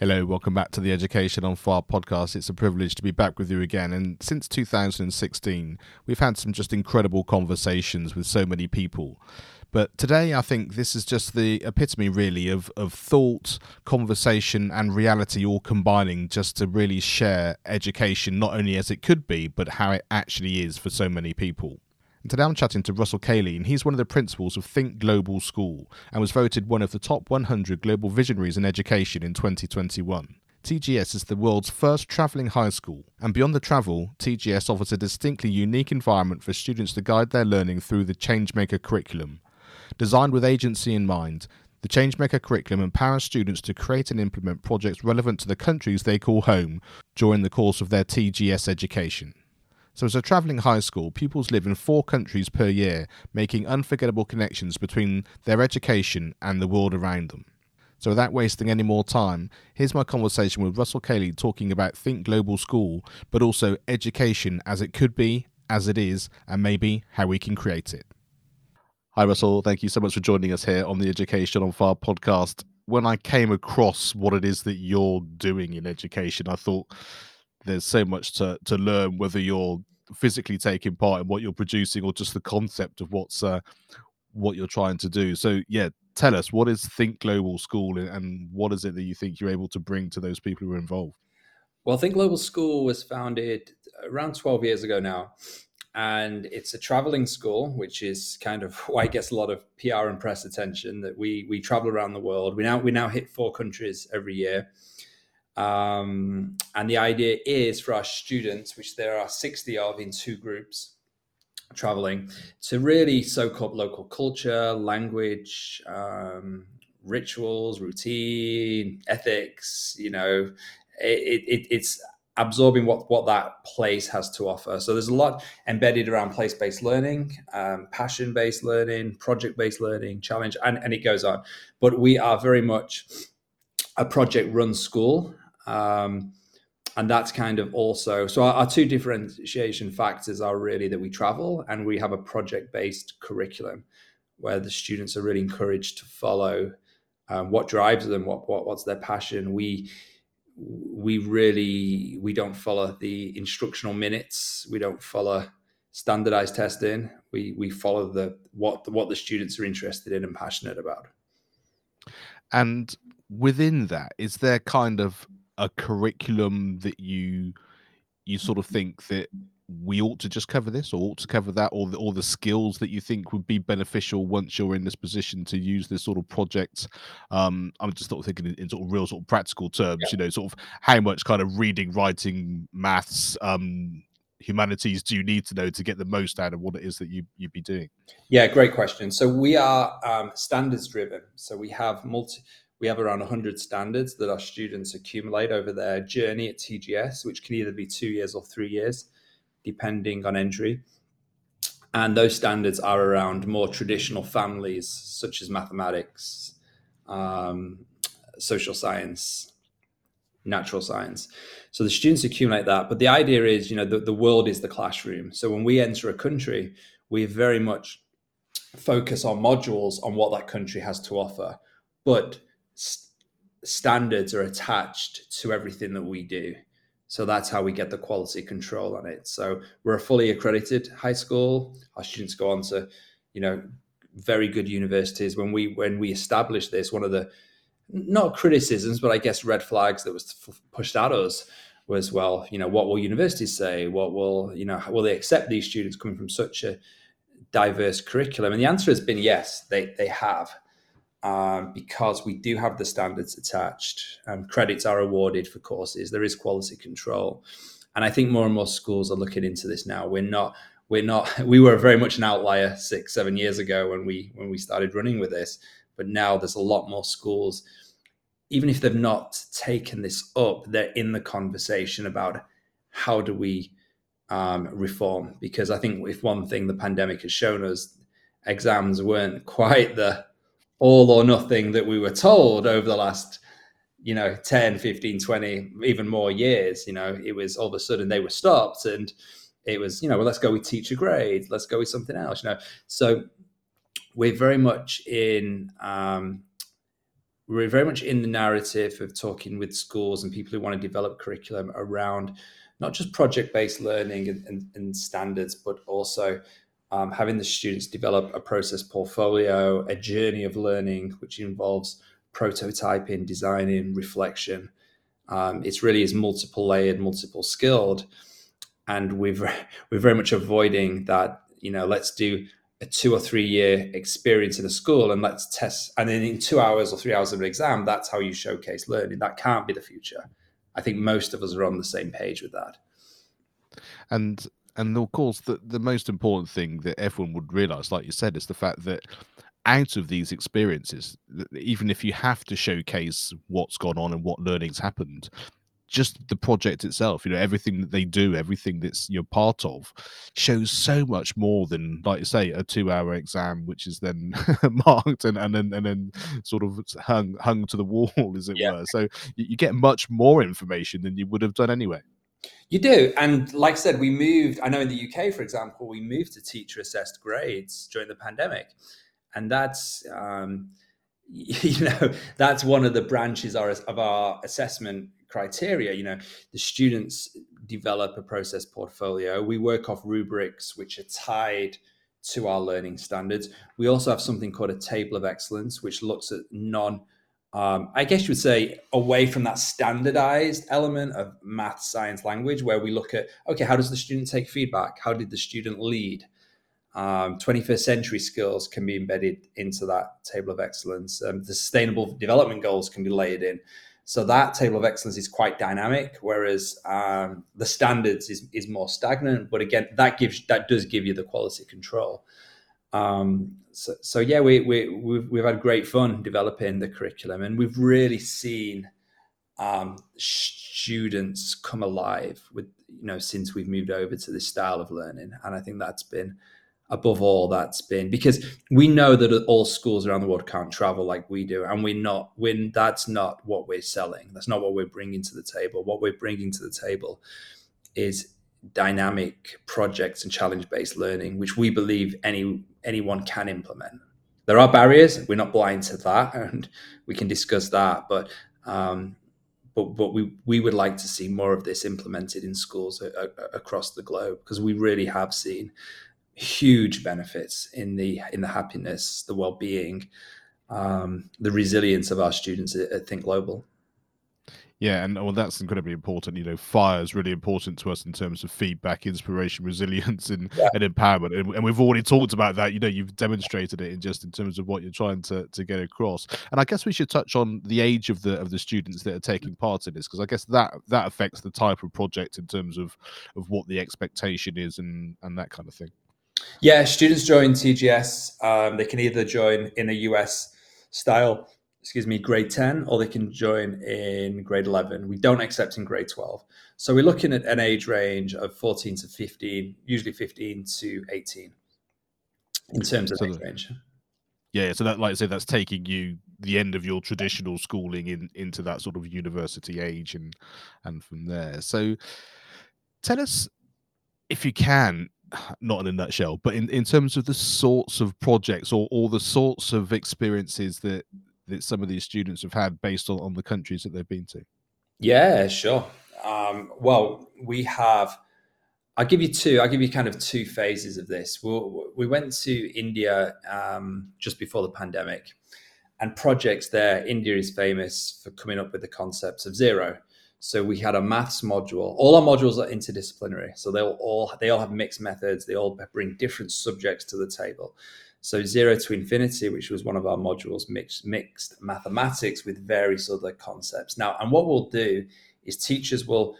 Hello, welcome back to the Education on Fire podcast. It's a privilege to be back with you again. And since 2016, we've had some just incredible conversations with so many people. But today, I think this is just the epitome, really, of, of thought, conversation, and reality all combining just to really share education, not only as it could be, but how it actually is for so many people. And today I'm chatting to Russell Cailey, and he's one of the principals of Think Global School and was voted one of the top 100 global visionaries in education in 2021. TGS is the world's first travelling high school, and beyond the travel, TGS offers a distinctly unique environment for students to guide their learning through the Changemaker curriculum. Designed with agency in mind, the Changemaker curriculum empowers students to create and implement projects relevant to the countries they call home during the course of their TGS education. So, as a travelling high school, pupils live in four countries per year, making unforgettable connections between their education and the world around them. So, without wasting any more time, here's my conversation with Russell Cailey talking about Think Global School, but also education as it could be, as it is, and maybe how we can create it. Hi, Russell. Thank you so much for joining us here on the Education on Fire podcast. When I came across what it is that you're doing in education, I thought there's so much to to learn whether you're physically taking part in what you're producing or just the concept of what's uh, what you're trying to do. So yeah tell us what is think global school and what is it that you think you're able to bring to those people who are involved? Well think global school was founded around 12 years ago now and it's a traveling school which is kind of why it gets a lot of pr and press attention that we we travel around the world. We now we now hit four countries every year um, and the idea is for our students, which there are 60 of in two groups traveling, to really soak up local culture, language, um, rituals, routine, ethics. You know, it, it, it's absorbing what what that place has to offer. So there's a lot embedded around place based learning, um, passion based learning, project based learning, challenge, and, and it goes on. But we are very much a project run school um, and that's kind of also so our, our, two differentiation factors are really that we travel and we have a project based curriculum where the students are really encouraged to follow um, what drives them what, what what's their passion. We we really we don't follow the instructional minutes. We don't follow standardized testing. We we follow the what what the students are interested in and passionate about. And within that is there kind of a curriculum that you you sort of think that we ought to just cover this or ought to cover that or the, or the skills that you think would be beneficial once you're in this position to use this sort of project? Um i'm just sort of thinking in, in sort of real sort of practical terms yeah. you know sort of how much kind of reading writing maths um humanities do you need to know to get the most out of what it is that you you'd be doing? Yeah great question. So we are um, standards driven. So we have multi we have around 100 standards that our students accumulate over their journey at TGS, which can either be two years or three years, depending on entry. And those standards are around more traditional families, such as mathematics, um, social science, natural science. So the students accumulate that. But the idea is, you know, the, the world is the classroom. So when we enter a country, we very much focus on modules on what that country has to offer. But st- standards are attached to everything that we do. So that's how we get the quality control on it. So we're a fully accredited high school. Our students go on to, you know, very good universities. When we when we established this, one of the not criticisms, but I guess red flags that was pushed at us was well, you know, what will universities say? What will you know? Will they accept these students coming from such a diverse curriculum? And the answer has been yes, they they have. Um, because we do have the standards attached. Um, credits are awarded for courses. There is quality control, and I think more and more schools are looking into this now. We're not we're not we were very much an outlier six seven years ago when we when we started running with this but now there's a lot more schools even if they've not taken this up they're in the conversation about how do we um, reform because i think if one thing the pandemic has shown us exams weren't quite the all or nothing that we were told over the last you know 10 15 20 even more years you know it was all of a sudden they were stopped and it was you know well let's go with teacher grades let's go with something else you know. So we're very much in um, we're very much in the narrative of talking with schools and people who want to develop curriculum around not just project-based learning and, and, and standards but also um, having the students develop a process portfolio a journey of learning which involves prototyping designing reflection um, it's really is multiple layered multiple skilled and we're we're very much avoiding that. You know, let's do a two or three year experience in a school and let's test. And then in two hours or three hours of an exam, that's how you showcase learning. That can't be the future. I think most of us are on the same page with that. And and of course, the the most important thing that everyone would realize, like you said, is the fact that out of these experiences, even if you have to showcase what's gone on and what learning's happened, just the project itself, you know, everything that they do, everything that's you're part of, shows so much more than, like you say, a two-hour exam, which is then marked and, and then and then sort of hung hung to the wall, as it yeah. were. So you, you get much more information than you would have done anyway. You do, and like I said, we moved. I know in the UK, for example, we moved to teacher-assessed grades during the pandemic, and that's. Um, you know that's one of the branches of our assessment criteria. You know, the students develop a process portfolio. We work off rubrics which are tied to our learning standards. We also have something called a table of excellence, which looks at non, um, I guess you would say, away from that standardized element of math, science, language, where we look at, okay, how does the student take feedback? How did the student lead? Um, 21st century skills can be embedded into that table of excellence. Um, the sustainable development goals can be layered in. So that table of excellence is quite dynamic, whereas um, the standards is, is more stagnant. But again, that gives that does give you the quality control. Um, so, so yeah, we, we we've we've had great fun developing the curriculum, and we've really seen um, students come alive with you know since we've moved over to this style of learning, and I think that's been above all that's been because we know that all schools around the world can't travel like we do. And we're not when that's not what we're selling. That's not what we're bringing to the table. What we're bringing to the table is dynamic projects and challenge based learning which we believe any anyone can implement there are barriers we're not blind to that and we can discuss that but um, but but we we would like to see more of this implemented in schools a, a, across the globe because we really have seen huge benefits in the in the happiness, the well being, um, the resilience of our students at, at Think Global. Yeah, and well, that's incredibly important. You know, fire is really important to us in terms of feedback, inspiration, resilience, and, yeah. and empowerment. And, and, we've already talked about that. You know, you've demonstrated it in just in terms of what you're trying to, to get across. And I guess we should touch on the age of the of the students that are taking part in this, because I guess that that affects the type of project in terms of of what the expectation is and and that kind of thing. Yeah, students join TGS. Um, they can either join in a US style, excuse me, grade 10, or they can join in grade 11. We don't accept in grade 12. So we're looking at an age range of 14 to 15, usually 15 to 18 in terms of so age range. Yeah, so that, like I said, that's taking you the end of your traditional schooling in into that sort of university age, and and from there. So, tell us, if you can, not in a nutshell, but in, in terms of the sorts of projects or, or the sorts of experiences that, that some of these students have had based on, on the countries that they've been to? Yeah, sure. Um, well, we have, I'll give you two, I'll give you kind of two phases of this. we we went to India um, just before the pandemic and projects there. India is famous for coming up with the concepts of zero. So we had a maths module. All our modules are interdisciplinary, so they'll all they all have mixed methods. They all bring different subjects to the table. So zero to infinity, which was one of our modules, mixed mixed mathematics with various other concepts. Now, and what we'll do is teachers will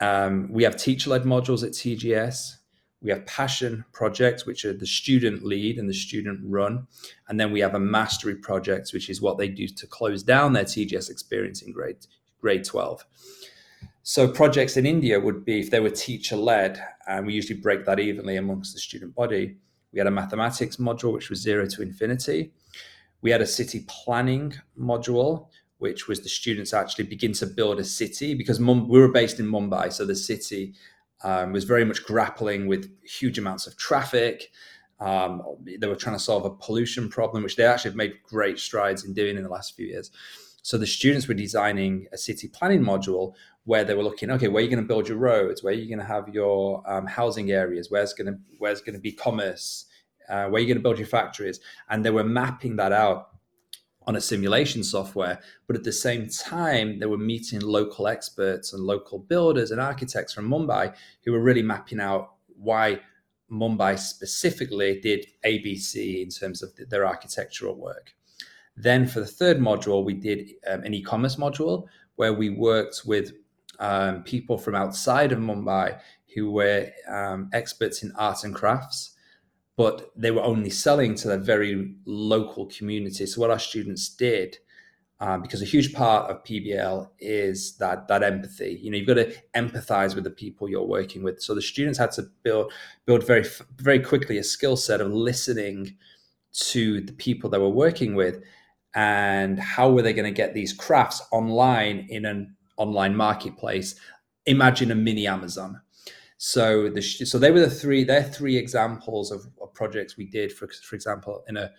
um, we have teacher led modules at TGS. We have passion projects, which are the student lead and the student run. And then we have a mastery project, which is what they do to close down their TGS experience in grade, grade 12. So projects in India would be if they were teacher led, and we usually break that evenly amongst the student body. We had a mathematics module, which was zero to infinity. We had a city planning module, which was the students actually begin to build a city because Mum- we were based in Mumbai. So the city um, was very much grappling with huge amounts of traffic. Um, they were trying to solve a pollution problem, which they actually have made great strides in doing in the last few years. So the students were designing a city planning module where they were looking, okay, where are you going to build your roads? Where are you going to have your um, housing areas? Where's going to where's going to be commerce? Uh, where are you going to build your factories? And they were mapping that out on a simulation software. But at the same time, they were meeting local experts and local builders and architects from Mumbai who were really mapping out why Mumbai specifically did ABC in terms of their architectural work. Then for the third module, we did um, an e-commerce module where we worked with um, people from outside of Mumbai who were um, experts in art and crafts, but they were only selling to their very local community. So what our students did, um, because a huge part of PBL is that that empathy. You know, you've got to empathize with the people you're working with. So the students had to build build very very quickly a skill set of listening to the people they were working with and how were they going to get these crafts online in an online marketplace imagine a mini amazon so the so they were the three they're three examples of, of projects we did for for example in a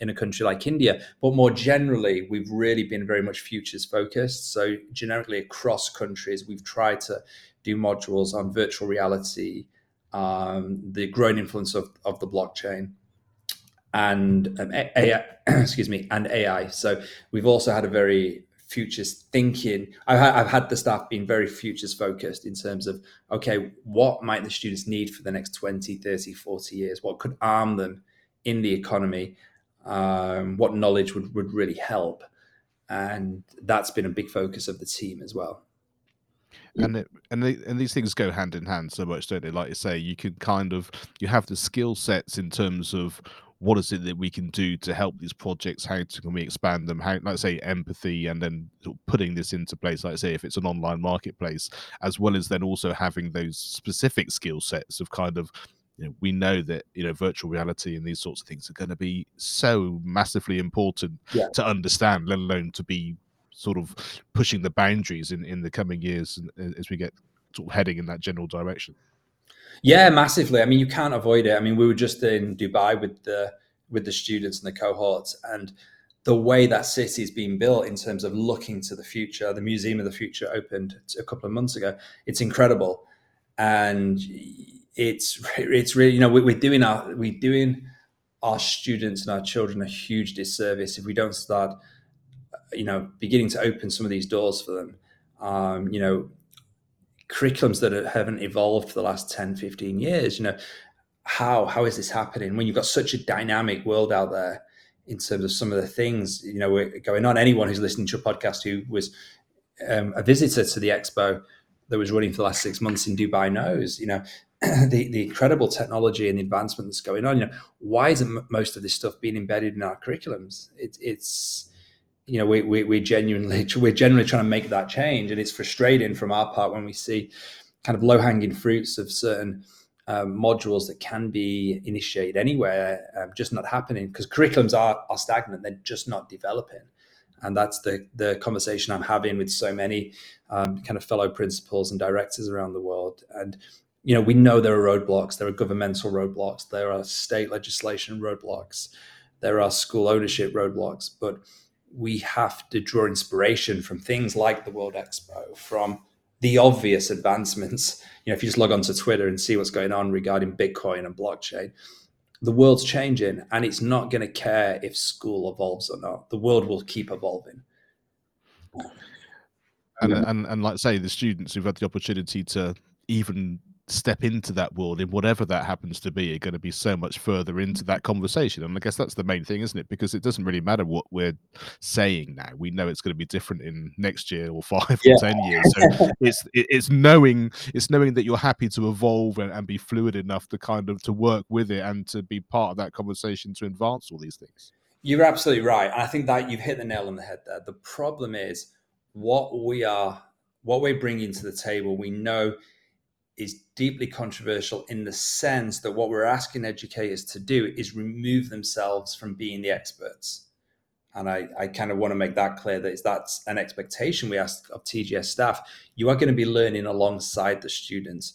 in a country like India. But more generally, we've really been very much futures focused. So, generically, across countries, we've tried to do modules on virtual reality, um, the growing influence of, of the blockchain, and um, AI, excuse me, and AI. So we've also had a very futures thinking. I've I've had the staff being very futures focused in terms of, okay, what might the students need for the next 20, 30, 40 years? What could arm them in the economy? Um, what knowledge would, would really help? And that's been a big focus of the team as well and it, and they, and these things go hand in hand so much don't they like you say you can kind of you have the skill sets in terms of what is it that we can do to help these projects? How to, can we expand them? How, like say, empathy, and then putting this into place. Like say, if it's an online marketplace, as well as then also having those specific skill sets of kind of you know, we know that you know virtual reality and these sorts of things are going to be so massively important yeah. to understand, let alone to be sort of pushing the boundaries in in the coming years uh, as we get sort of heading in that general direction. Yeah, massively. I mean, you can't avoid it. I mean, we were just in Dubai with the with the students and the cohorts, and the way that city is being built in terms of looking to the future. The Museum of the Future opened a couple of months ago. It's incredible, and it's it's really you know we're doing our we're doing our students and our children a huge disservice if we don't start you know beginning to open some of these doors for them. Um, you know, curriculums that haven't evolved for the last 10 15 years you know how how is this happening? When you've got such a dynamic world out there in terms of some of the things you know going on. Anyone who's listening to a podcast who was um, a visitor to the expo that was running for the last six months in dubai knows you know the, the incredible technology and the advancement that's going on. You know why isn't most of this stuff being embedded in our curriculums? It, it's you know, we, we, we're genuinely, we're generally trying to make that change. And it's frustrating from our part when we see kind of low hanging fruits of certain um, modules that can be initiated anywhere, um, just not happening because curriculums are, are stagnant. They're just not developing. And that's the, the conversation I'm having with so many um, kind of fellow principals and directors around the world. And, you know, we know there are roadblocks, there are governmental roadblocks, there are state legislation roadblocks, there are school ownership roadblocks, but we have to draw inspiration from things like the World Expo, from the obvious advancements. You know, if you just log onto Twitter and see what's going on regarding Bitcoin and blockchain, the world's changing and it's not going to care if school evolves or not. The world will keep evolving. and, and and like I say, the students who've had the opportunity to even step into that world in whatever that happens to be are going to be so much further into that conversation. And i guess that's the main thing isn't it? Because it doesn't really matter what we're saying now. We know it's going to be different in next year or five yeah. or ten years. So it's it's knowing it's knowing that you're happy to evolve and, and be fluid enough to kind of to work with it and to be part of that conversation to advance all these things. You're absolutely right. And i think that you've hit the nail on the head there. The problem is what we are what we're bringing to the table we know is deeply controversial in the sense that what we're asking educators to do is remove themselves from being the experts. And I, I kind of want to make that clear that that's an expectation we ask of TGS staff. You are going to be learning alongside the students.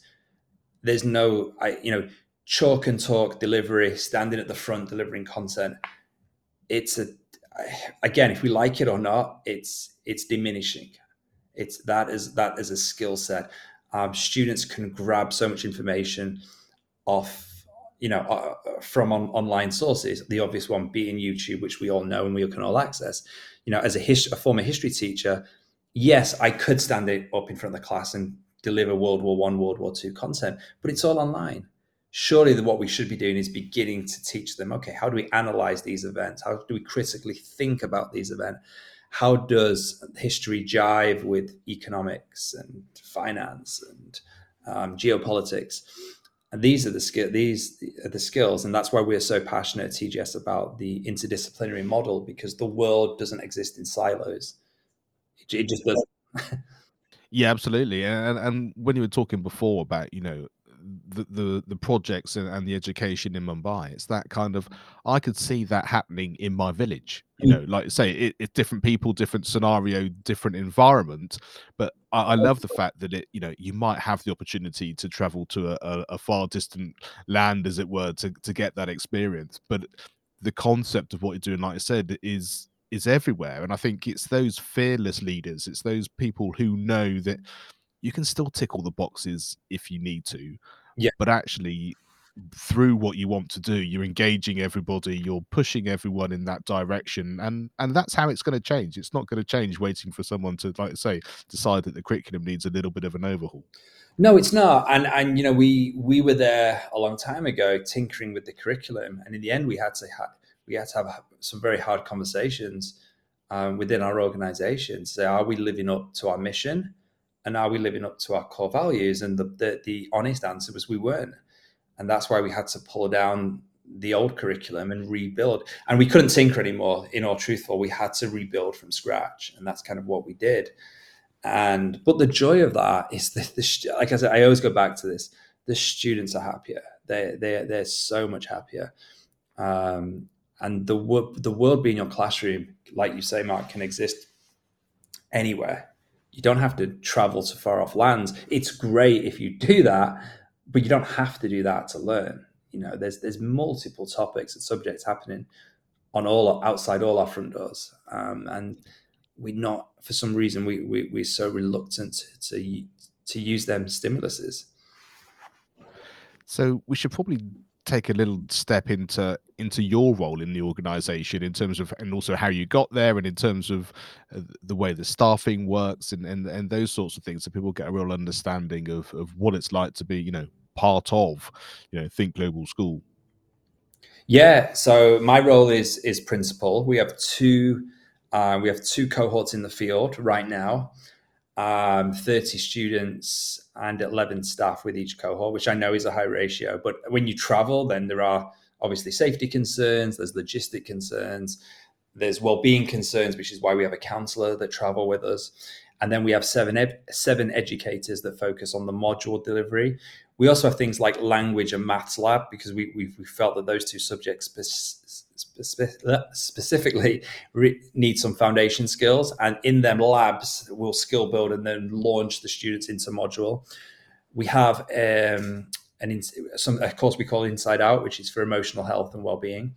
There's no, I, you know, chalk and talk delivery, standing at the front delivering content. It's a, again, if we like it or not, it's it's diminishing. It's that is that is a skill set um, students can grab so much information off you know uh, from on, online sources the obvious one being youtube which we all know and we can all access. You know as a, his, a former history teacher yes i could stand it up in front of the class and deliver world war one world war two content but it's all online. Surely what we should be doing is beginning to teach them okay how do we analyze these events? How do we critically think about these events how does history jive with economics and finance and um, geopolitics? And these are the skill these are the skills, and that's why we're so passionate at TGS about the interdisciplinary model because the world doesn't exist in silos. It, it just doesn't. yeah, absolutely. And and when you were talking before about you know the the, the projects and, and, the education in Mumbai. It's that kind of I could see that happening in my village. You know, mm. like say it, it's different people, different scenario, different environment. But I, I, love the fact that it, you know, you might have the opportunity to travel to a, a, a far distant land, as it were, to to get that experience. But the concept of what you're doing, like I said, is is everywhere. And I think it's those fearless leaders, it's those people who know that you can still tick all the boxes if you need to. Yeah. But actually, through what you want to do, you're engaging everybody, you're pushing everyone in that direction, and and that's how it's going to change. It's not going to change waiting for someone to, like I say, decide that the curriculum needs a little bit of an overhaul. No, it's not. And and you know, we we were there a long time ago, tinkering with the curriculum, and in the end, we had to have we had to have some very hard conversations um, within our organization. to Say, are we living up to our mission? And are we living up to our core values? And the, the, the honest answer was we weren't, and that's why we had to pull down the old curriculum and rebuild. And we couldn't tinker anymore. In all truthful, we had to rebuild from scratch, and that's kind of what we did. And but the joy of that is that the like I said, I always go back to this: the students are happier. They they they're so much happier. Um, and the the world being your classroom, like you say, Mark, can exist anywhere you don't have to travel to far off lands. It's great if you do that, but you don't have to do that to learn. You know, there's there's multiple topics and subjects happening on all outside all our front doors, um, and we're not for some reason we, we we're so reluctant to to use them stimuluses. So we should probably take a little step into into your role in the organization in terms of and also how you got there and in terms of uh, the way the staffing works and, and and those sorts of things so people get a real understanding of of what it's like to be you know part of you know think global school. Yeah so my role is is principal. We have two uh, we have two cohorts in the field right now. Um, 30 students and 11 staff with each cohort, which I know is a high ratio. But when you travel, then there are obviously safety concerns, there's logistic concerns, there's well-being concerns, which is why we have a counselor that travel with us. And then we have seven ed- seven educators that focus on the module delivery. We also have things like language and maths lab because we we, we felt that those two subjects specifically re- need some foundation skills, and in them labs we'll skill build and then launch the students into module. We have um, an in- some a course we call Inside Out, which is for emotional health and well-being.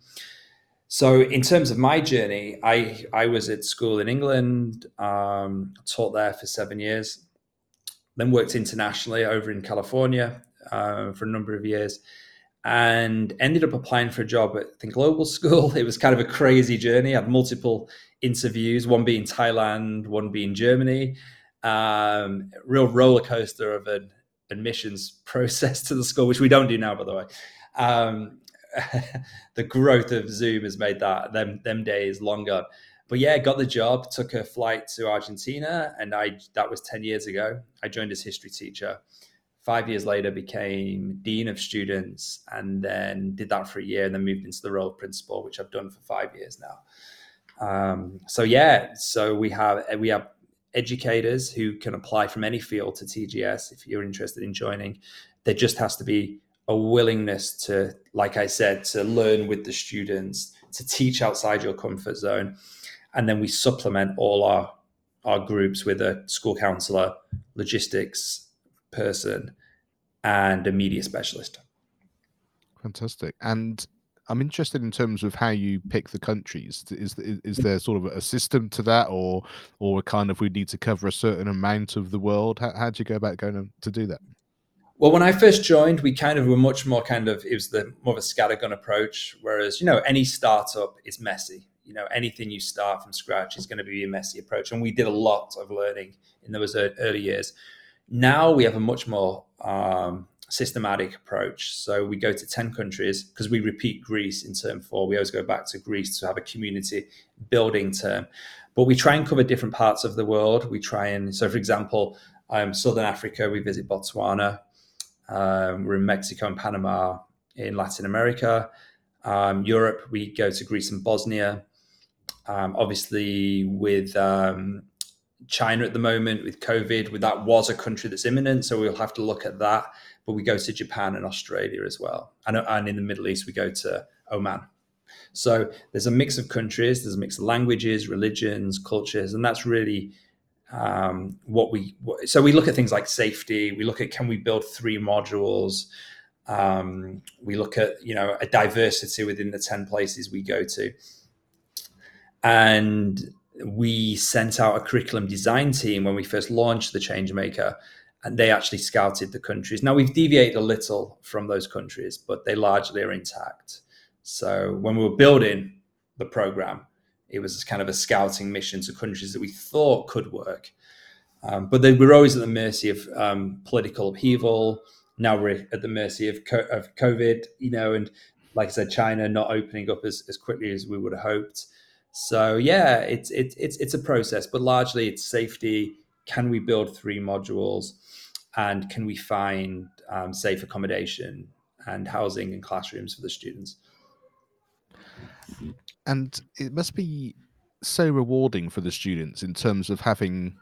So, in terms of my journey, I I was at school in England, um, taught there for seven years, then worked internationally over in California uh, for a number of years, and ended up applying for a job at the global school. It was kind of a crazy journey. I had multiple interviews, one being Thailand, one being Germany, Um, real roller coaster of an admissions process to the school, which we don't do now, by the way. Um, the growth of Zoom has made that them them days longer. But yeah, got the job, took a flight to Argentina, and I that was ten years ago. I joined as history teacher. Five years later, became dean of students, and then did that for a year, and then moved into the role of principal, which I've done for five years now. Um, so yeah, so we have we have educators who can apply from any field to TGS if you're interested in joining. There just has to be a willingness to, like I said, to learn with the students, to teach outside your comfort zone. And then we supplement all our, our groups with a school counselor, logistics person, and a media specialist. Fantastic. And I'm interested in terms of how you pick the countries. Is is there sort of a system to that, or or a kind of we need to cover a certain amount of the world? How, how do you go about going to do that? Well, when I first joined, we kind of were much more kind of it was the more of a scattergun approach. Whereas you know any startup is messy. You know anything you start from scratch is going to be a messy approach, and we did a lot of learning in those early years. Now we have a much more um, systematic approach. So we go to 10 countries because we repeat Greece in term four. We always go back to Greece to have a community building term. But we try and cover different parts of the world. We try and, so for example, um, Southern Africa, we visit Botswana. Um, we're in Mexico and Panama. In Latin America, um, Europe, we go to Greece and Bosnia. Um, obviously, with um, China at the moment with COVID, with that was a country that's imminent, so we'll have to look at that. But we go to Japan and Australia as well, and, and in the Middle East we go to Oman. So there's a mix of countries, there's a mix of languages, religions, cultures, and that's really um, what we. So we look at things like safety. We look at can we build three modules. Um, we look at you know a diversity within the ten places we go to, and we sent out a curriculum design team when we first launched the Changemaker, and they actually scouted the countries. Now we've deviated a little from those countries, but they largely are intact. So when we were building the program, it was kind of a scouting mission to countries that we thought could work. Um, but they were always at the mercy of um, political upheaval. Now we're at the mercy of, co- of COVID, you know, and like I said, China not opening up as, as quickly as we would have hoped. So yeah, it's it's it's it's a process, but largely it's safety. Can we build three modules, and can we find um, safe accommodation and housing and classrooms for the students? And it must be so rewarding for the students in terms of having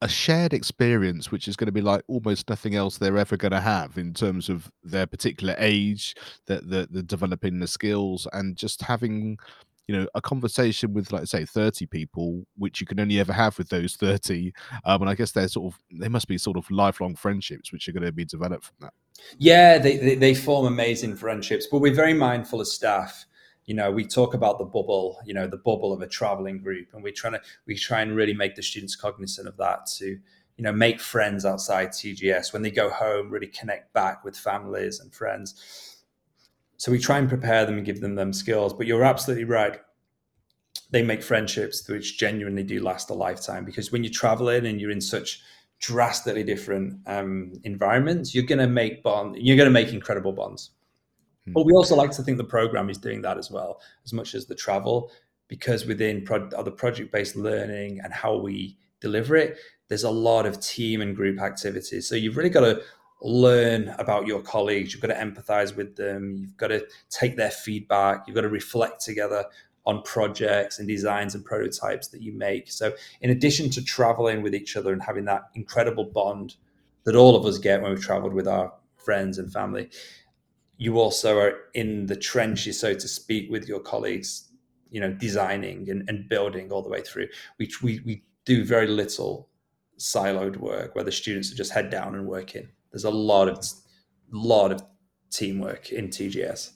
a shared experience which is going to be like almost nothing else they're ever going to have in terms of their particular age that the, the developing the skills and just having you know a conversation with like say 30 people which you can only ever have with those 30 um, and i guess they're sort of they must be sort of lifelong friendships which are going to be developed from that. Yeah they, they, they form amazing friendships but we're very mindful of staff. You know we talk about the bubble you know the bubble of a traveling group and we're trying to we try and really make the students cognizant of that to you know make friends outside tgs when they go home really connect back with families and friends so we try and prepare them and give them them skills. But you're absolutely right. They make friendships which genuinely do last a lifetime because when you're traveling and you're in such drastically different um, environments, you're going to make bond. You're going to make incredible bonds. Hmm. But we also like to think the program is doing that as well, as much as the travel, because within pro- the project-based learning and how we deliver it, there's a lot of team and group activities. So you've really got to learn about your colleagues. You've got to empathize with them. You've got to take their feedback. You've got to reflect together on projects and designs and prototypes that you make. So, in addition to traveling with each other and having that incredible bond that all of us get when we've traveled with our friends and family, you also are in the trenches, so to speak, with your colleagues, you know, designing and, and building all the way through. We, we, we do very little siloed work where the students are just head down and working. There's a lot of lot of teamwork in TGS.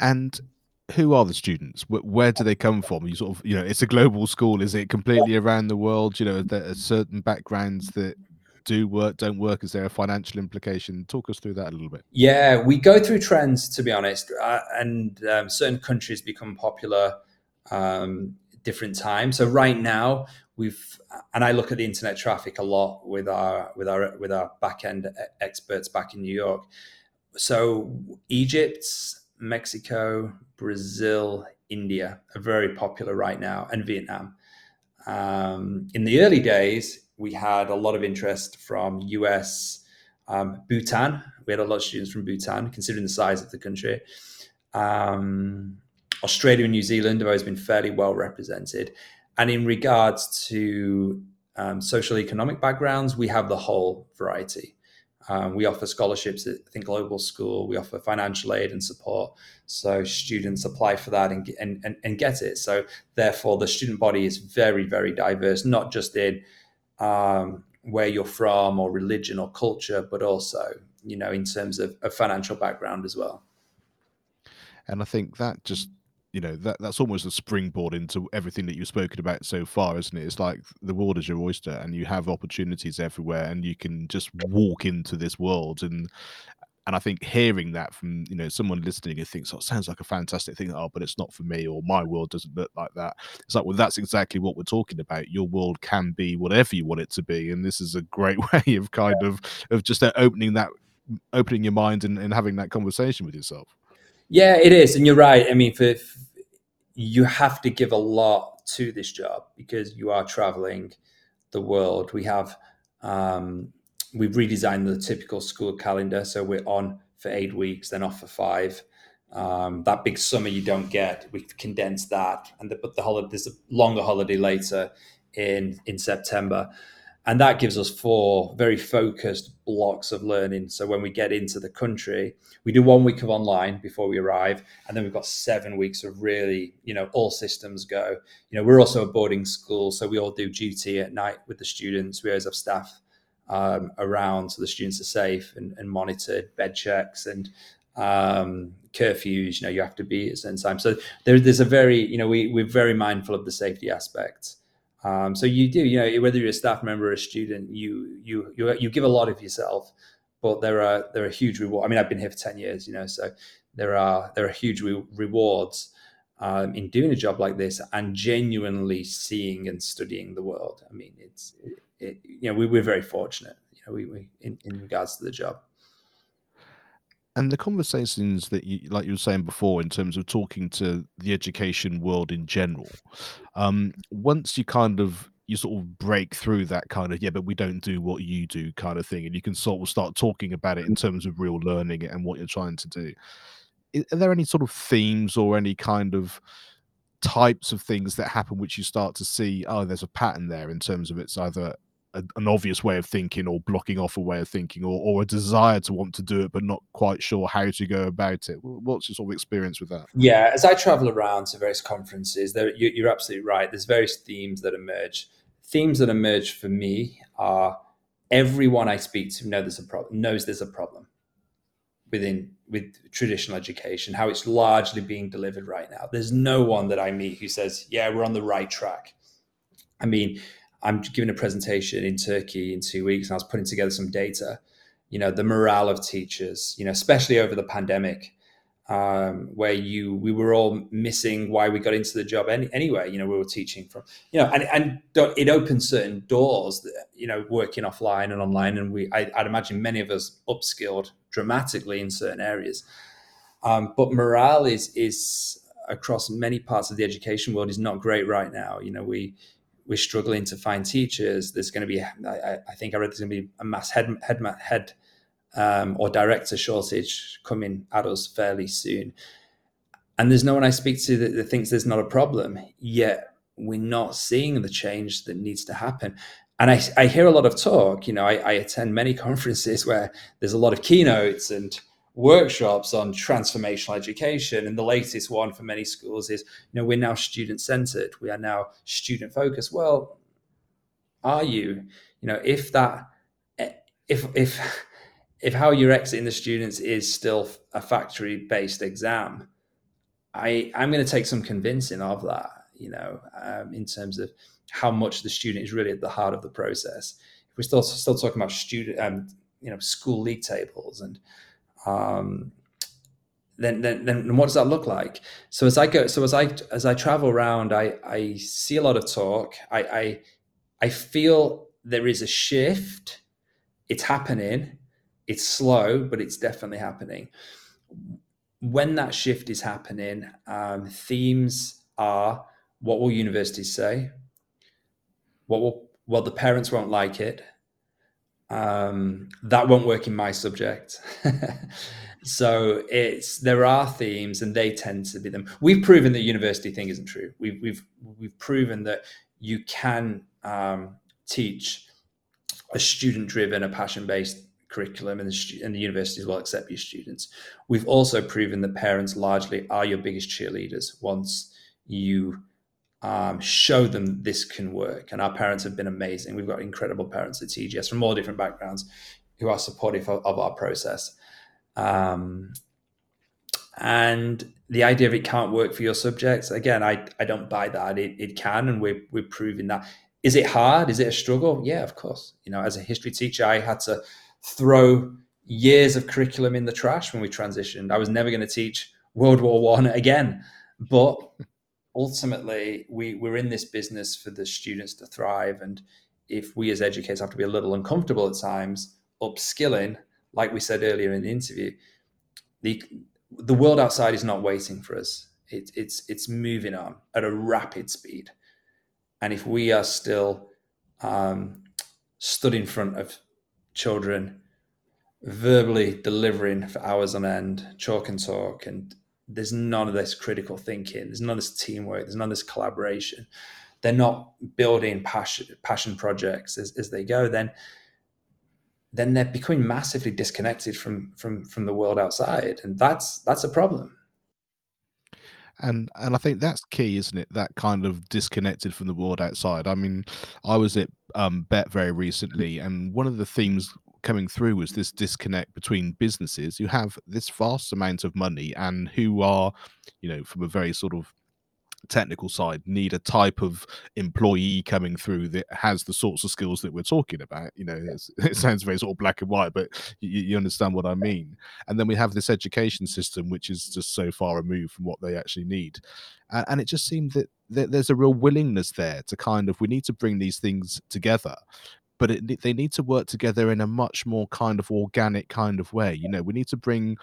And who are the students? Where do they come from? You sort of, you know, it's a global school. Is it completely around the world? You know, are there are certain backgrounds that do work, don't work. Is there a financial implication? Talk us through that a little bit. Yeah, we go through trends, to be honest, uh, and um, certain countries become popular um, different times. So right now, we've and I look at the internet traffic a lot with our with our with our back end experts back in New York. So Egypt, Mexico, Brazil, India are very popular right now, and Vietnam. Um, in the early days, we had a lot of interest from US, um, Bhutan. We had a lot of students from Bhutan, considering the size of the country. Um, Australia and New Zealand have always been fairly well represented. And in regards to um, social economic backgrounds, we have the whole variety. Um, we offer scholarships at Think Global School. We offer financial aid and support. So students apply for that and, and, and, and get it. So therefore, the student body is very, very diverse, not just in um, where you're from or religion or culture, but also, you know, in terms of, of financial background as well. And I think that just you know that that's almost a springboard into everything that you've spoken about so far isn't it it's like the world is your oyster and you have opportunities everywhere and you can just walk into this world and and I think hearing that from you know someone listening who thinks, "Oh, it sounds like a fantastic thing," oh, but it's not for me, or my world doesn't look like that. It's like, well, that's exactly what we're talking about. Your world can be whatever you want it to be, and this is a great way of kind of of just uh, opening that, opening your mind and, and having that conversation with yourself. Yeah, it is, and you're right. I mean, for, you have to give a lot to this job because you are traveling the world. We have um, we've redesigned the typical school calendar, so we're on for eight weeks, then off for five. Um, that big summer you don't get, we've condensed that, and the, but the holiday there's a longer holiday later in in September and that gives us four very focused blocks of learning. So when we get into the country we do one week of online before we arrive and then we've got seven weeks of really you know all systems go. You know we're also a boarding school so we all do duty at night with the students. We always have staff um, around so the students are safe and, and monitored bed checks and um, curfews you know you have to be at certain time so there, there's a very you know we, we're very mindful of the safety aspects um, so you do, you know, whether you're a staff member or a student, you you you you give a lot of yourself, but there are there are huge rewards. I mean, I've been here for ten years, you know, so there are there are huge re- rewards um, in doing a job like this and genuinely seeing and studying the world. I mean, it's it, it, you know we, we're very fortunate, you know, we, we in, in regards to the job and the conversations that you like you were saying before in terms of talking to the education world in general um once you kind of you sort of break through that kind of yeah but we don't do what you do kind of thing and you can sort of start talking about it in terms of real learning and what you're trying to do are there any sort of themes or any kind of types of things that happen which you start to see oh there's a pattern there in terms of it's either a, an obvious way of thinking or blocking off a way of thinking or, or a desire to want to do it but not quite sure how to go about it. What's your sort of experience with that? Yeah as i travel around to various conferences there you, you're absolutely right there's various themes that emerge. Themes that emerge for me are everyone i speak to there's a knows there's a problem within with traditional education how it's largely being delivered right now. There's no one that i meet who says yeah we're on the right track. I mean I'm giving a presentation in Turkey in two weeks, and I was putting together some data. You know, the morale of teachers. You know, especially over the pandemic, um, where you we were all missing why we got into the job any, anyway. You know, we were teaching from you know, and and it opened certain doors. That, you know, working offline and online, and we I, would imagine many of us upskilled dramatically in certain areas. Um, but morale is is across many parts of the education world is not great right now. You know, we we're struggling to find teachers. There's going to be, I, I think I read there's going to be a mass head head head um, or director shortage coming at us fairly soon. And there's no one I speak to that, that thinks there's not a problem. Yet we're not seeing the change that needs to happen. And I, I hear a lot of talk. You know, I, I attend many conferences where there's a lot of keynotes and workshops on transformational education and the latest one for many schools is you know we're now student centered we are now student focused well are you you know if that if if if how you're exiting the students is still a factory based exam i i'm going to take some convincing of that you know um, in terms of how much the student is really at the heart of the process. If we're still still talking about student um, you know school league tables and um, then, then, then what does that look like? So as I go, so as I as I travel around, I I see a lot of talk. I, I I feel there is a shift. It's happening. It's slow, but it's definitely happening. When that shift is happening, um, themes are what will universities say? What will well the parents won't like it. Um, that won't work in my subject. so it's there are themes and they tend to be them. We've proven that university thing isn't true. We've we've we've proven that you can um, teach a student driven, a passion based curriculum, and the, and the universities will accept your students. We've also proven that parents largely are your biggest cheerleaders once you um, show them this can work. And our parents have been amazing. We've got incredible parents at TGS from all different backgrounds who are supportive of, of our process. Um, and the idea of it can't work for your subjects, again, I, I don't buy that. It, it can, and we're, we're proving that. Is it hard? Is it a struggle? Yeah, of course. You know, as a history teacher, I had to throw years of curriculum in the trash when we transitioned. I was never going to teach World War One again. But ultimately, we, we're in this business for the students to thrive. And if we as educators have to be a little uncomfortable at times, upskilling, like we said earlier in the interview, the the world outside is not waiting for us. It, it's it's moving on at a rapid speed, and if we are still um, stood in front of children, verbally delivering for hours on end, chalk and talk, and there's none of this critical thinking, there's none of this teamwork, there's none of this collaboration. They're not building passion passion projects as, as they go. Then then they're becoming massively disconnected from from from the world outside and that's that's a problem and and I think that's key, isn't it? That kind of disconnected from the world outside. I mean, I was at um, Bett very recently, and one of the themes coming through was this disconnect between businesses who have this vast amount of money and who are, you know, from a very sort of technical side need a type of employee coming through that has the sorts of skills that we're talking about. You know it sounds very sort of black and white but you, you, understand what i mean. And then we have this education system which is just so far removed from what they actually need. And, and it just seemed that, that there's a real willingness there to kind of we need to bring these things together but it, they need to work together in a much more kind of organic kind of way you know we need to bring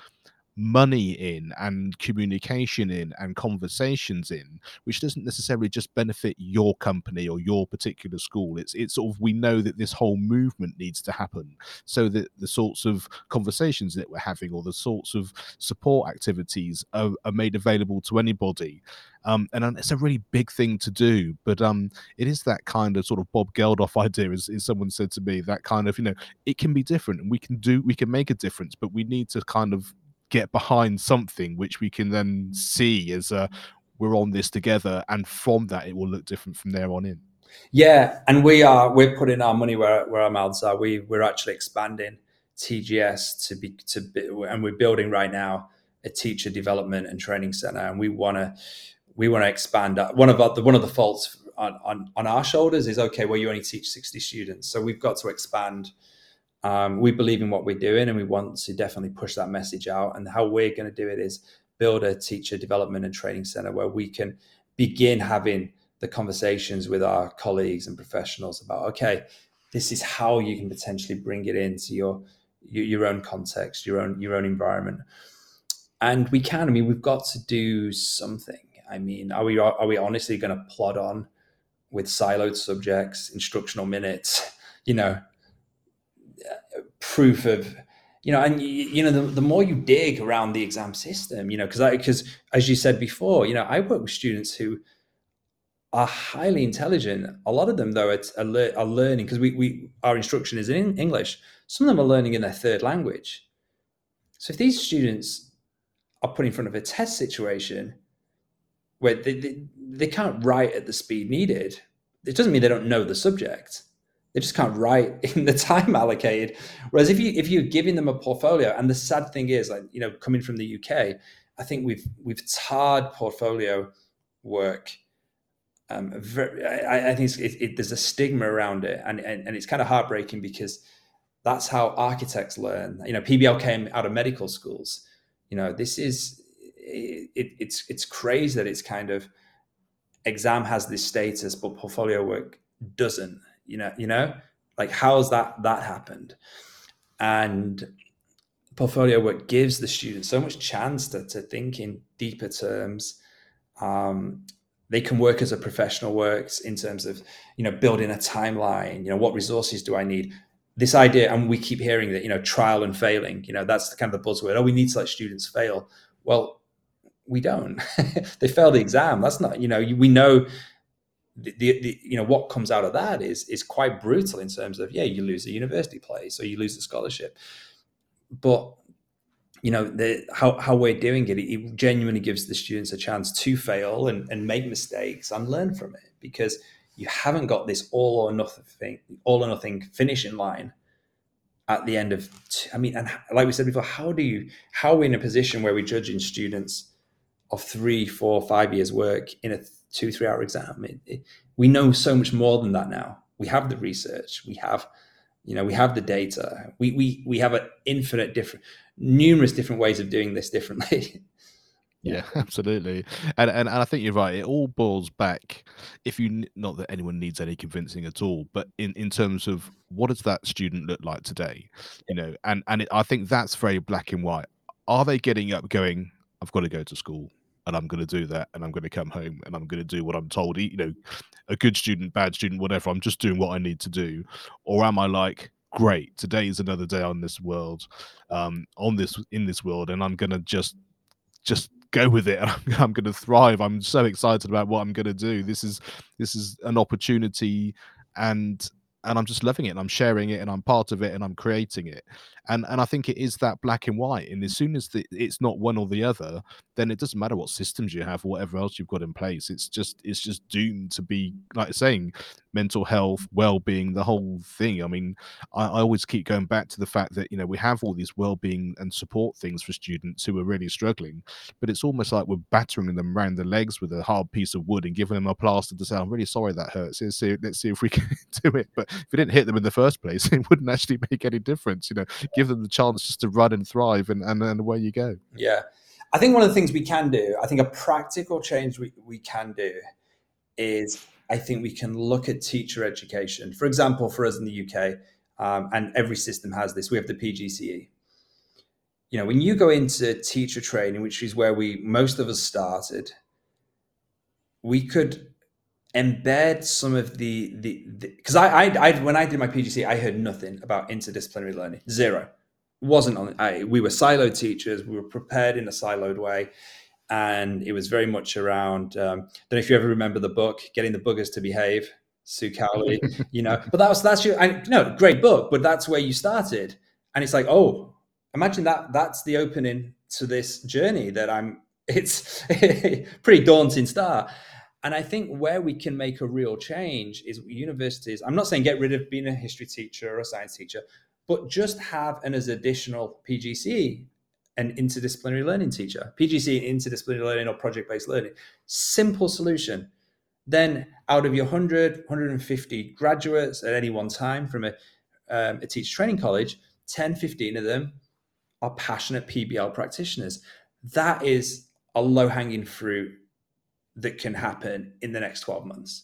money in and communication in and conversations in which doesn't necessarily just benefit your company or your particular school. It's it's sort of we know that this whole movement needs to happen so that the sorts of conversations that we're having or the sorts of support activities are, are made available to anybody. Um, and it's a really big thing to do, but um, it is that kind of sort of Bob Geldof idea, as, as someone said to me, that kind of, you know, it can be different and we can do, we can make a difference, but we need to kind of get behind something which we can then see as we're on this together and from that it will look different from there on in. Yeah and we are we're putting our money where, where our mouths are. We we're actually expanding tgs to be to be, and we're building right now a teacher development and training center and we want to we want to expand one of the one of the faults on, on on our shoulders is okay well you only teach 60 students so we've got to expand um, we believe in what we're doing and we want to definitely push that message out. And how we're going to do it is build a teacher development and training center where we can begin having the conversations with our colleagues and professionals about okay this is how you can potentially bring it into your your, own context your own your own environment and we can i mean we've got to do something i mean are we are we honestly going to plod on with siloed subjects instructional minutes you know proof of you know and you know the, the more you dig around the exam system you know because because as you said before you know i work with students who are highly intelligent. A lot of them though are, are learning because we, we our instruction is in english. Some of them are learning in their third language. So if these students are put in front of a test situation where they, they, they can't write at the speed needed it doesn't mean they don't know the subject they just can't write in the time allocated. Whereas if you if you're giving them a portfolio, and the sad thing is, like you know, coming from the UK, I think we've we've tarred portfolio work. Um, very, I, I, think it, it, there's a stigma around it, and, and and it's kind of heartbreaking because that's how architects learn. You know, PBL came out of medical schools. You know, this is it, it's it's crazy that it's kind of exam has this status, but portfolio work doesn't you know, you know, like how's that that happened? And portfolio work gives the students so much chance to, to think in deeper terms. Um, they can work as a professional works in terms of, you know, building a timeline, you know, what resources do I need? This idea, and we keep hearing that, you know, trial and failing, you know, that's the kind of the buzzword. Oh, we need to let students fail. Well, we don't. they fail the exam. That's not, you know, we know the, the, you know what comes out of that is is quite brutal in terms of yeah you lose a university place or you lose a scholarship. But you know the how, how we're doing it it genuinely gives the students a chance to fail and, and make mistakes and learn from it because you haven't got this all or nothing thing all or nothing finishing line at the end of i mean and like we said before how do you how are we in a position where we're judging students of three four five years work in a two three hour exam. It, it, we know so much more than that now. We have the research. We have you know we have the data. We we we have an infinite different numerous different ways of doing this differently. Yeah absolutely. And, and and i think you're right. It all boils back if you not that anyone needs any convincing at all but in in terms of what does that student look like today? You know and and it, i think that's very black and white. Are they getting up going i've got to go to school and I'm going to do that, and I'm going to come home, and I'm going to do what I'm told. You know, a good student, bad student, whatever. I'm just doing what I need to do, or am I like, great, today is another day on this world, um, on this in this world, and I'm going to just just go with it and I'm, I'm going to thrive i'm so excited about what i'm going to do this is this is an opportunity and and I'm just loving it and I'm sharing it and I'm part of it and I'm creating it. And and I think it is that black and white. And as soon as the, it's not one or the other, then it doesn't matter what systems you have or whatever else you've got in place. It's just it's just doomed to be like saying mental health, well-being, the whole thing. I mean, I, I always keep going back to the fact that you know we have all these well-being and support things for students who are really struggling, but it's almost like we're battering them around the legs with a hard piece of wood and giving them a plaster to say, "I'm really sorry that hurts. Let's see, let's see if we can do it." But if it didn't hit them in the first place, it wouldn't actually make any difference. You know, give them the chance just to run and thrive, and and, and away you go. Yeah, I think one of the things we can do, I think a practical change we, we can do is I think we can look at teacher education. For example, for us in the UK, um, and every system has this, we have the PGCE. You know, when you go into teacher training, which is where we most of us started, we could embed some of the the because I, I, I when I did my PGC, I heard nothing about interdisciplinary learning, zero. wasn't on. I, we were siloed teachers. We were prepared in a siloed way, and it was very much around. Um, don't know if you ever remember the book, "Getting the Buggers to Behave." Sue Cowley, you know, but that was that's your I, no great book, but that's where you started, and it's like, oh, imagine that that's the opening to this journey that I'm. It's pretty daunting start and I think where we can make a real change is universities. I'm not saying get rid of being a history teacher or a science teacher, but just have an as additional PGCE an interdisciplinary learning teacher, PGC in interdisciplinary learning or project based learning. Simple solution. Then out of your 100, 150 graduates at any one time from a, um, a teacher training college, 10, 15 of them are passionate PBL practitioners. That is a low hanging fruit that can happen in the next 12 months.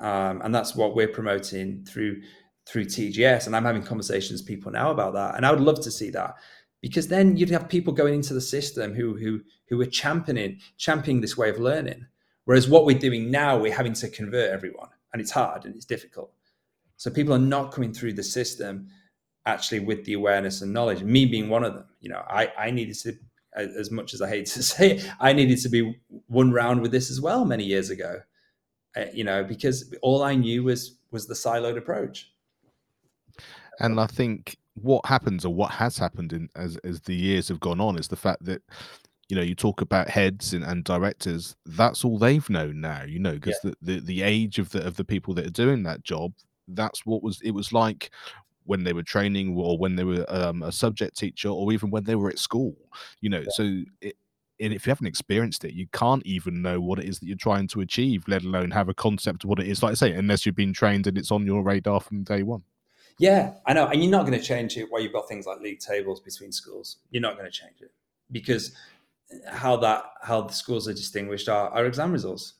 Um, and that's what we're promoting through through TGS. And I'm having conversations with people now about that. And I would love to see that because then you'd have people going into the system who who who are championing championing this way of learning. Whereas what we're doing now, we're having to convert everyone, and it's hard and it's difficult. So people are not coming through the system actually with the awareness and knowledge. Me being one of them, you know, I I needed to as much as I hate to say it, I needed to be won round with this as well many years ago. Uh, you know, because all I knew was was the siloed approach. And I think what happens or what has happened in as as the years have gone on is the fact that you know you talk about heads and, and directors that's all they've known now you know because yeah. the, the the age of the of the people that are doing that job that's what was it was like when they were training or when they were um, a subject teacher or even when they were at school you know yeah. so it, and if you haven't experienced it you can't even know what it is that you're trying to achieve let alone have a concept of what it is like i say unless you've been trained and it's on your radar from day one. Yeah i know and you're not going to change it while you've got things like league tables between schools. You're not going to change it because how that how the schools are distinguished are, are exam results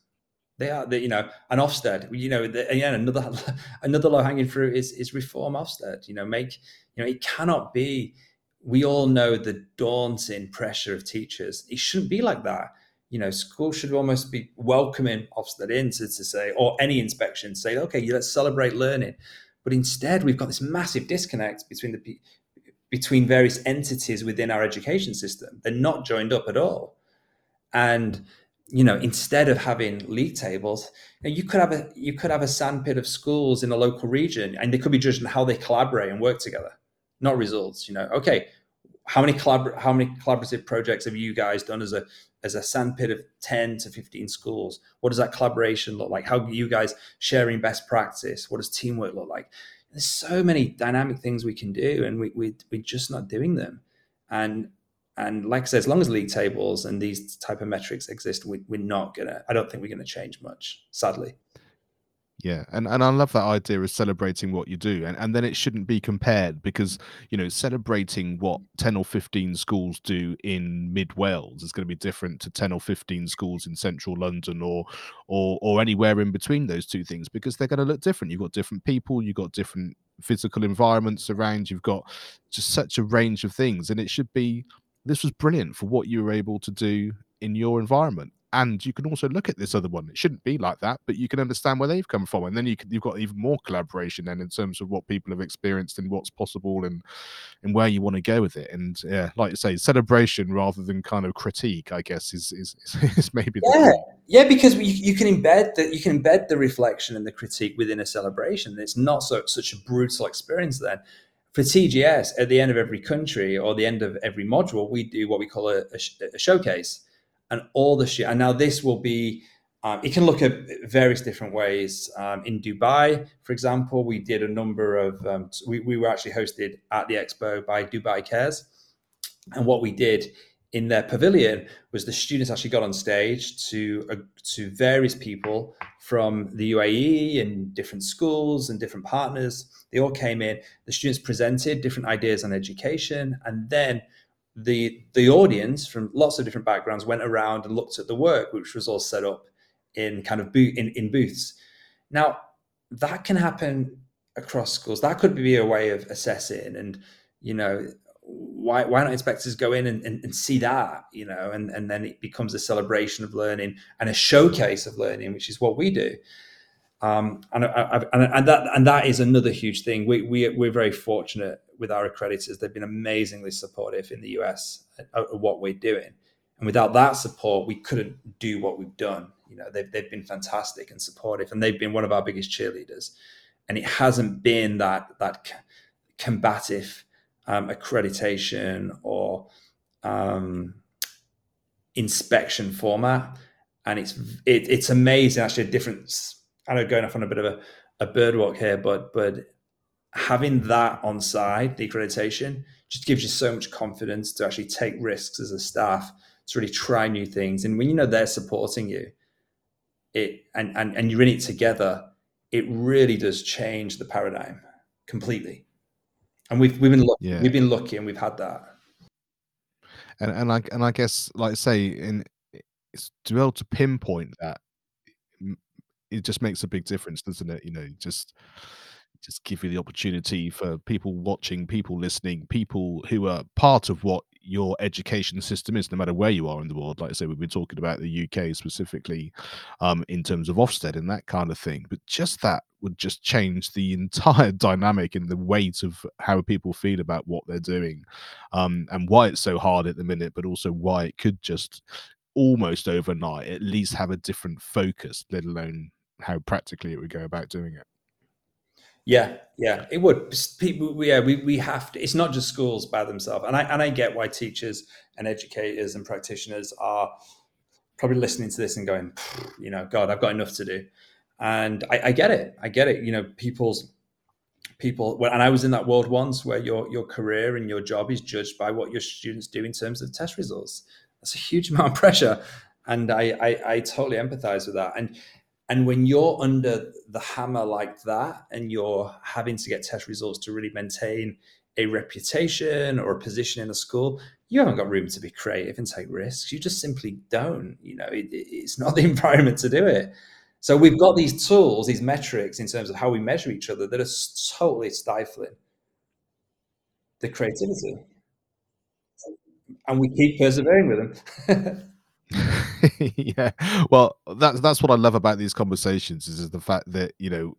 They are, the, you know, an Ofsted. You know, the, again, another another low hanging fruit is is reform Ofsted. You know, make you know, it cannot be. We all know the daunting pressure of teachers. It shouldn't be like that. You know, school should almost be welcoming Ofsted in to, to say, or any inspection, say, okay, let's celebrate learning. But instead, we've got this massive disconnect between the between various entities within our education system. They're not joined up at all. And you know, instead of having league tables, you, could have a you could have a sandpit of schools in a local region, and they could be judged on how they collaborate and work together, not results. You know, okay, how many collabor- how many collaborative projects have you guys done as a as a sandpit of ten to fifteen schools? What does that collaboration look like? How are you guys sharing best practice? What does teamwork look like? There's so many dynamic things we can do, and we, we we're just not doing them. And and like I said, as long as league tables and these type of metrics exist, we, we're not gonna. I don't think we're gonna change much, sadly. Yeah, and, and I love that idea of celebrating what you do, and, and then it shouldn't be compared because you know celebrating what ten or fifteen schools do in mid Wales is going to be different to ten or fifteen schools in central London or or or anywhere in between those two things because they're going to look different. You've got different people, you've got different physical environments around, you've got just such a range of things, and it should be this was brilliant for what you were able to do in your environment. And you can also look at this other one. It shouldn't be like that, but you can understand where they've come from, and then you can, you've got even more collaboration then in terms of what people have experienced and what's possible and and where you want to go with it. And yeah, like you say, celebration rather than kind of critique, I guess, is is, is maybe yeah, yeah, because you, you can embed that you can embed the reflection and the critique within a celebration. It's not so such a brutal experience then for TGS, at the end of every country or the end of every module, we do what we call a, a, a showcase, and all the. And now this will be. Um, it can look at various different ways. Um, in Dubai, for example, we did a number of. Um, we, we were actually hosted at the expo by Dubai Cares, and what we did in their pavilion was the students actually got on stage to uh, to various people from the UAE and different schools and different partners. They all came in. The students presented different ideas on education, and then the the audience from lots of different backgrounds went around and looked at the work, which was all set up in kind of bo- in, in booths. Now that can happen across schools. That could be a way of assessing and you know why why not inspectors go in and, and, and, see that you know and and then it becomes a celebration of learning and a showcase of learning which is what we do. Um, and, and, and that and that is another huge thing. We, we we're very fortunate with our accreditors. They've been amazingly supportive in the us of what we're doing. And without that support we couldn't do what we've done. You know they've, they've been fantastic and supportive and they've been one of our biggest cheerleaders. And it hasn't been that that combative um, accreditation or um, inspection format, and it's it, it's amazing. Actually, a difference. I know going off on a bit of a, a bird walk here, but but having that on side, the accreditation, just gives you so much confidence to actually take risks as a staff to really try new things. And when you know they're supporting you, it and and, and you're in it together, it really does change the paradigm completely and we've we've been lucky. Yeah. We've been lucky, and we've had that. And and I and I guess, like I say, in it's to be able to pinpoint that, it just makes a big difference, doesn't it? You know, just just give you the opportunity for people watching, people listening, people who are part of what your education system is, no matter where you are in the world. Like I say, we've been talking about the UK specifically um, in terms of Ofsted and that kind of thing. But just that would just change the entire dynamic and the weight of how people feel about what they're doing um, and why it's so hard at the minute, but also why it could just almost overnight at least have a different focus, let alone how practically it would go about doing it. Yeah, yeah, it would. People, yeah, we, we have to. It's not just schools by themselves, and I and I get why teachers and educators and practitioners are probably listening to this and going, you know, God, I've got enough to do, and I, I get it. I get it. You know, people's people. and I was in that world once where your your career and your job is judged by what your students do in terms of test results. That's a huge amount of pressure, and I I, I totally empathize with that. And and when you're under the hammer like that and you're having to get test results to really maintain a reputation or a position in a school, you haven't got room to be creative and take risks. You just simply don't. You know, it, it's not the environment to do it. So we've got these tools, these metrics in terms of how we measure each other that are totally stifling the creativity. And we keep persevering with them. yeah. Well, that's that's what I love about these conversations is, is the fact that, you know,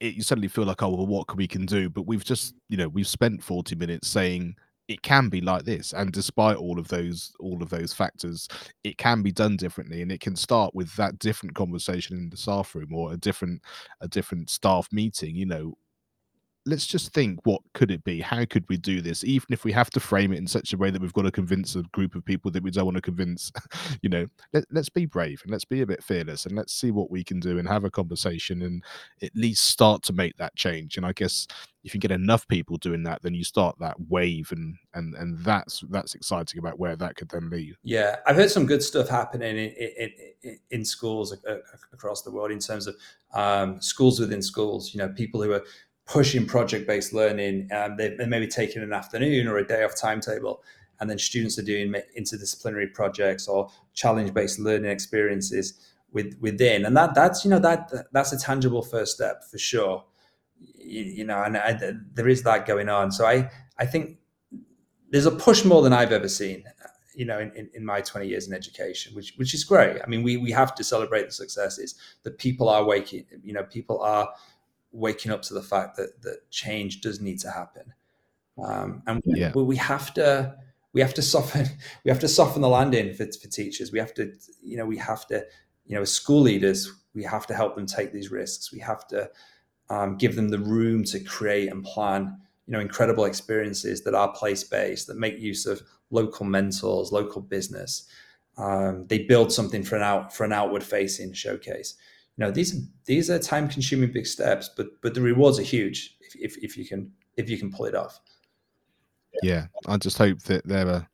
it, you suddenly feel like, oh, well, what we can do? But we've just, you know, we've spent 40 minutes saying it can be like this and despite all of those all of those factors it can be done differently and it can start with that different conversation in the staff room or a different a different staff meeting you know let's just think what could it be? How could we do this? Even if we have to frame it in such a way that we've got to convince a group of people that we don't want to convince you know let, us be brave and let's be a bit fearless and let's see what we can do and have a conversation and at least start to make that change. And i guess if you get enough people doing that then you start that wave and and and that's that's exciting about where that could then lead. Yeah i've heard some good stuff happening in in, in, in schools across the world in terms of um, schools within schools you know people who are pushing project based learning. Um, they, they maybe taking an afternoon or a day off timetable, and then students are doing interdisciplinary projects or challenge based learning experiences with, within. And that that's you know that that's a tangible first step for sure. You, you know, and I, there is that going on. So I I think there's a push more than I've ever seen. You know, in, in, in my 20 years in education, which which is great. I mean, we we have to celebrate the successes that people are waking. You know, people are waking up to the fact that that change does need to happen, um, and yeah. we, we have to we have to soften we have to soften the landing for, for teachers. We have to you know we have to you know as school leaders we have to help them take these risks. We have to um, give them the room to create and plan you know incredible experiences that are place based that make use of local mentors, local business. Um, they build something for an out for an outward facing showcase you know these these are time consuming big steps but but the rewards are huge if, if, if you can if you can pull it off. Yeah. I just hope that there are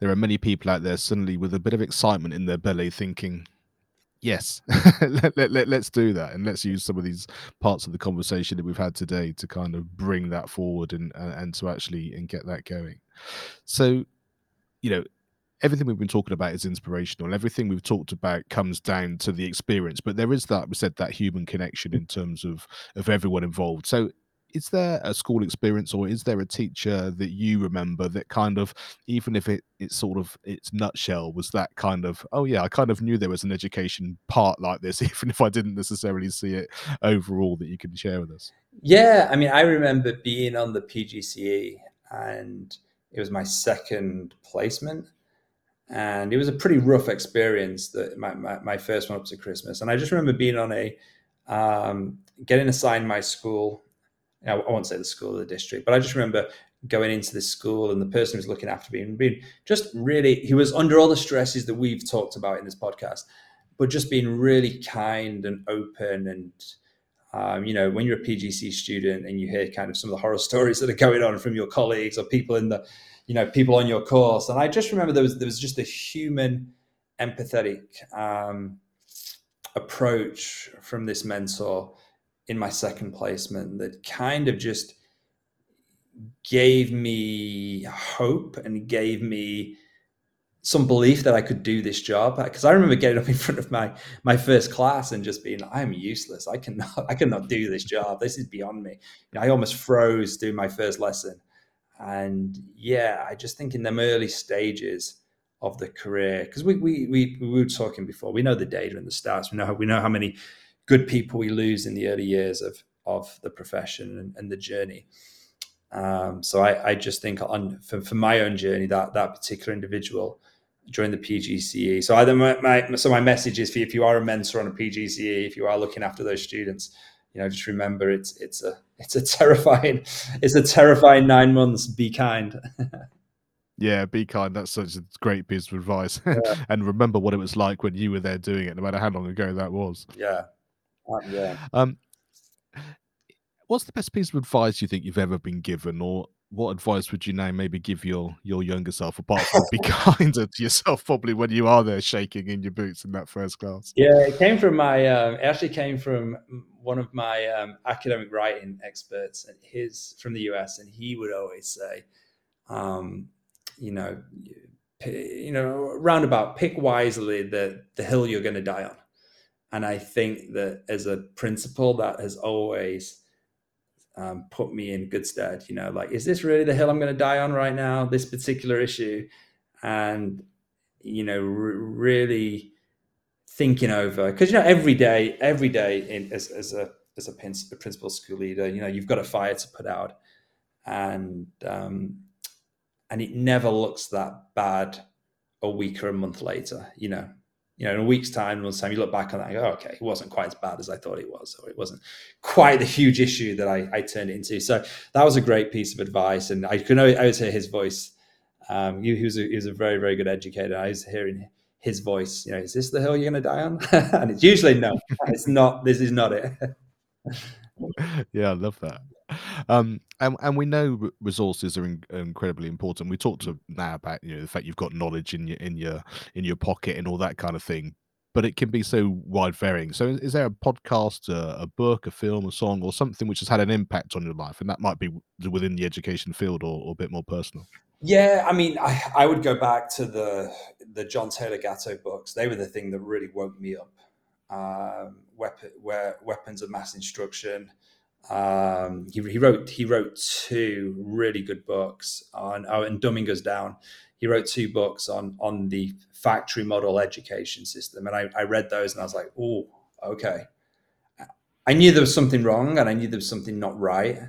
there are many people out there suddenly with a bit of excitement in their belly thinking yes let, let, let, let's do that and let's use some of these parts of the conversation that we've had today to kind of bring that forward and and to actually and get that going. So you know everything we've been talking about is inspirational. Everything we've talked about comes down to the experience, but there is that we said that human connection in terms of of everyone involved. So is there a school experience or is there a teacher that you remember that kind of even if it it's sort of its nutshell was that kind of oh yeah i kind of knew there was an education part like this even if i didn't necessarily see it overall that you can share with us yeah i mean i remember being on the pgce and it was my second placement and it was a pretty rough experience that my, my, my, first one up to christmas. And i just remember being on a um, getting assigned my school. I won't say the school or the district but i just remember going into this school and the person who's looking after me and being just really he was under all the stresses that we've talked about in this podcast but just being really kind and open and um, you know when you're a pgc student and you hear kind of some of the horror stories that are going on from your colleagues or people in the you know people on your course. And i just remember there was there was just a human empathetic um, approach from this mentor in my second placement that kind of just gave me hope and gave me some belief that I could do this job. Because I remember getting up in front of my my first class and just being I'm useless. I cannot I cannot do this job. This is beyond me. You know, I almost froze doing my first lesson and yeah, I just think in them early stages of the career, because we, we, we, we were talking before, we know the data and the stats. We know how, we know how many good people we lose in the early years of, of the profession and, and the journey. Um, so I, I just think on for, for my own journey, that that particular individual during the PGCE. So either my, my so my message is for you, if you are a mentor on a PGCE, if you are looking after those students, you know, just remember it's it's a it's a terrifying it's a terrifying nine months. Be kind. yeah, be kind. That's such a great piece of advice. Yeah. and remember what it was like when you were there doing it, no matter how long ago that was. Yeah. Uh, yeah. Um, what's the best piece of advice you think you've ever been given, or what advice would you now maybe give your your younger self apart from be kinder to yourself probably when you are there shaking in your boots in that first class yeah it came from my um, it actually came from one of my um, academic writing experts and his from the us and he would always say um, you know you know roundabout pick wisely the the hill you're going to die on And I think that as a principle, that has always um, put me in good stead. You know, like, is this really the hill I'm going to die on right now? This particular issue, and you know, r- really thinking over because you know every day, every day in, as, as a as a, principal school leader, you know, you've got a fire to put out, and um, and it never looks that bad a week or a month later. You know, you know, in a week's time, month's time, you look back on that and go, okay, it wasn't quite as bad as I thought it was, or it wasn't quite the huge issue that I, I turned it into. So that was a great piece of advice, and I could always hear his voice. Um, he, he was a, he was a very very good educator. I was hearing his voice. You know, is this the hill you're going to die on? and it's usually no, it's not. This is not it. yeah, I love that. Um, and and we know resources are in, incredibly important. We talked to now about you know the fact you've got knowledge in your in your in your pocket and all that kind of thing, but it can be so wide varying. So, is there a podcast, a, a, book, a film, a song, or something which has had an impact on your life, and that might be within the education field or, or a bit more personal? Yeah, I mean, I, I would go back to the the John Taylor Gatto books. They were the thing that really woke me up. Um, weapon, where weapons of mass instruction. Um, he, he, wrote he wrote two really good books on oh, and Dumbing Us Down. He wrote two books on on the factory model education system, and I, I read those and I was like, oh, okay. I knew there was something wrong, and I knew there was something not right.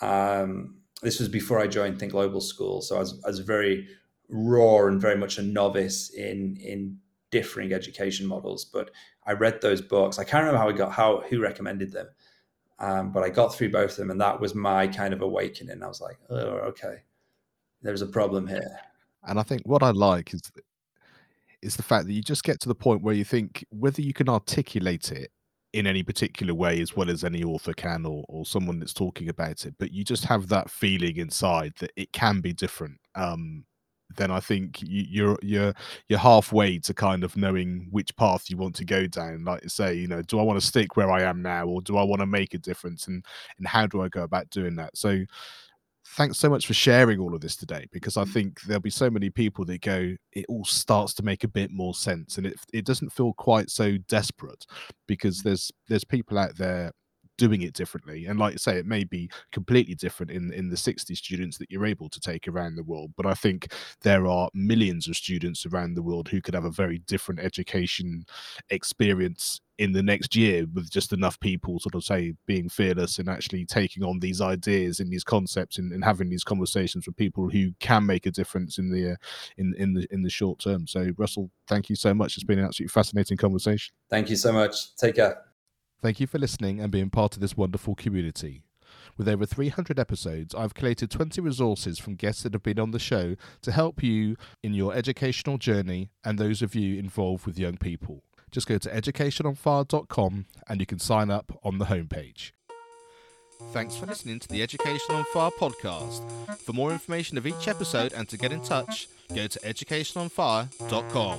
Um, this was before I joined Think Global School, so I was, I was very raw and very much a novice in in differing education models. But I read those books. I can't remember how I got how who recommended them, um, but I got through both of them, and that was my kind of awakening. I was like, oh, okay, there's a problem here. And I think what I like is is the fact that you just get to the point where you think whether you can articulate it in any particular way as well as any author can or, or someone that's talking about it but you just have that feeling inside that it can be different um, then I think you, you're you're you're halfway to kind of knowing which path you want to go down. Like you say, you know, do I want to stick where I am now, or do I want to make a difference, and and how do I go about doing that? So, thanks so much for sharing all of this today, because I mm. think there'll be so many people that go, it all starts to make a bit more sense, and it it doesn't feel quite so desperate, because there's there's people out there doing it differently. And like I say, it may be completely different in in the 60 students that you're able to take around the world. But I think there are millions of students around the world who could have a very different education experience in the next year with just enough people sort of say being fearless and actually taking on these ideas and these concepts and, and having these conversations with people who can make a difference in the uh, in in the in the short term so russell thank you so much it's been an absolutely fascinating conversation thank you so much take care Thank you for listening and being part of this wonderful community. With over 300 episodes, I've collated 20 resources from guests that have been on the show to help you in your educational journey and those of you involved with young people. Just go to educationonfire.com and you can sign up on the homepage. Thanks for listening to the Education on Fire podcast. For more information of each episode and to get in touch, go to educationonfire.com.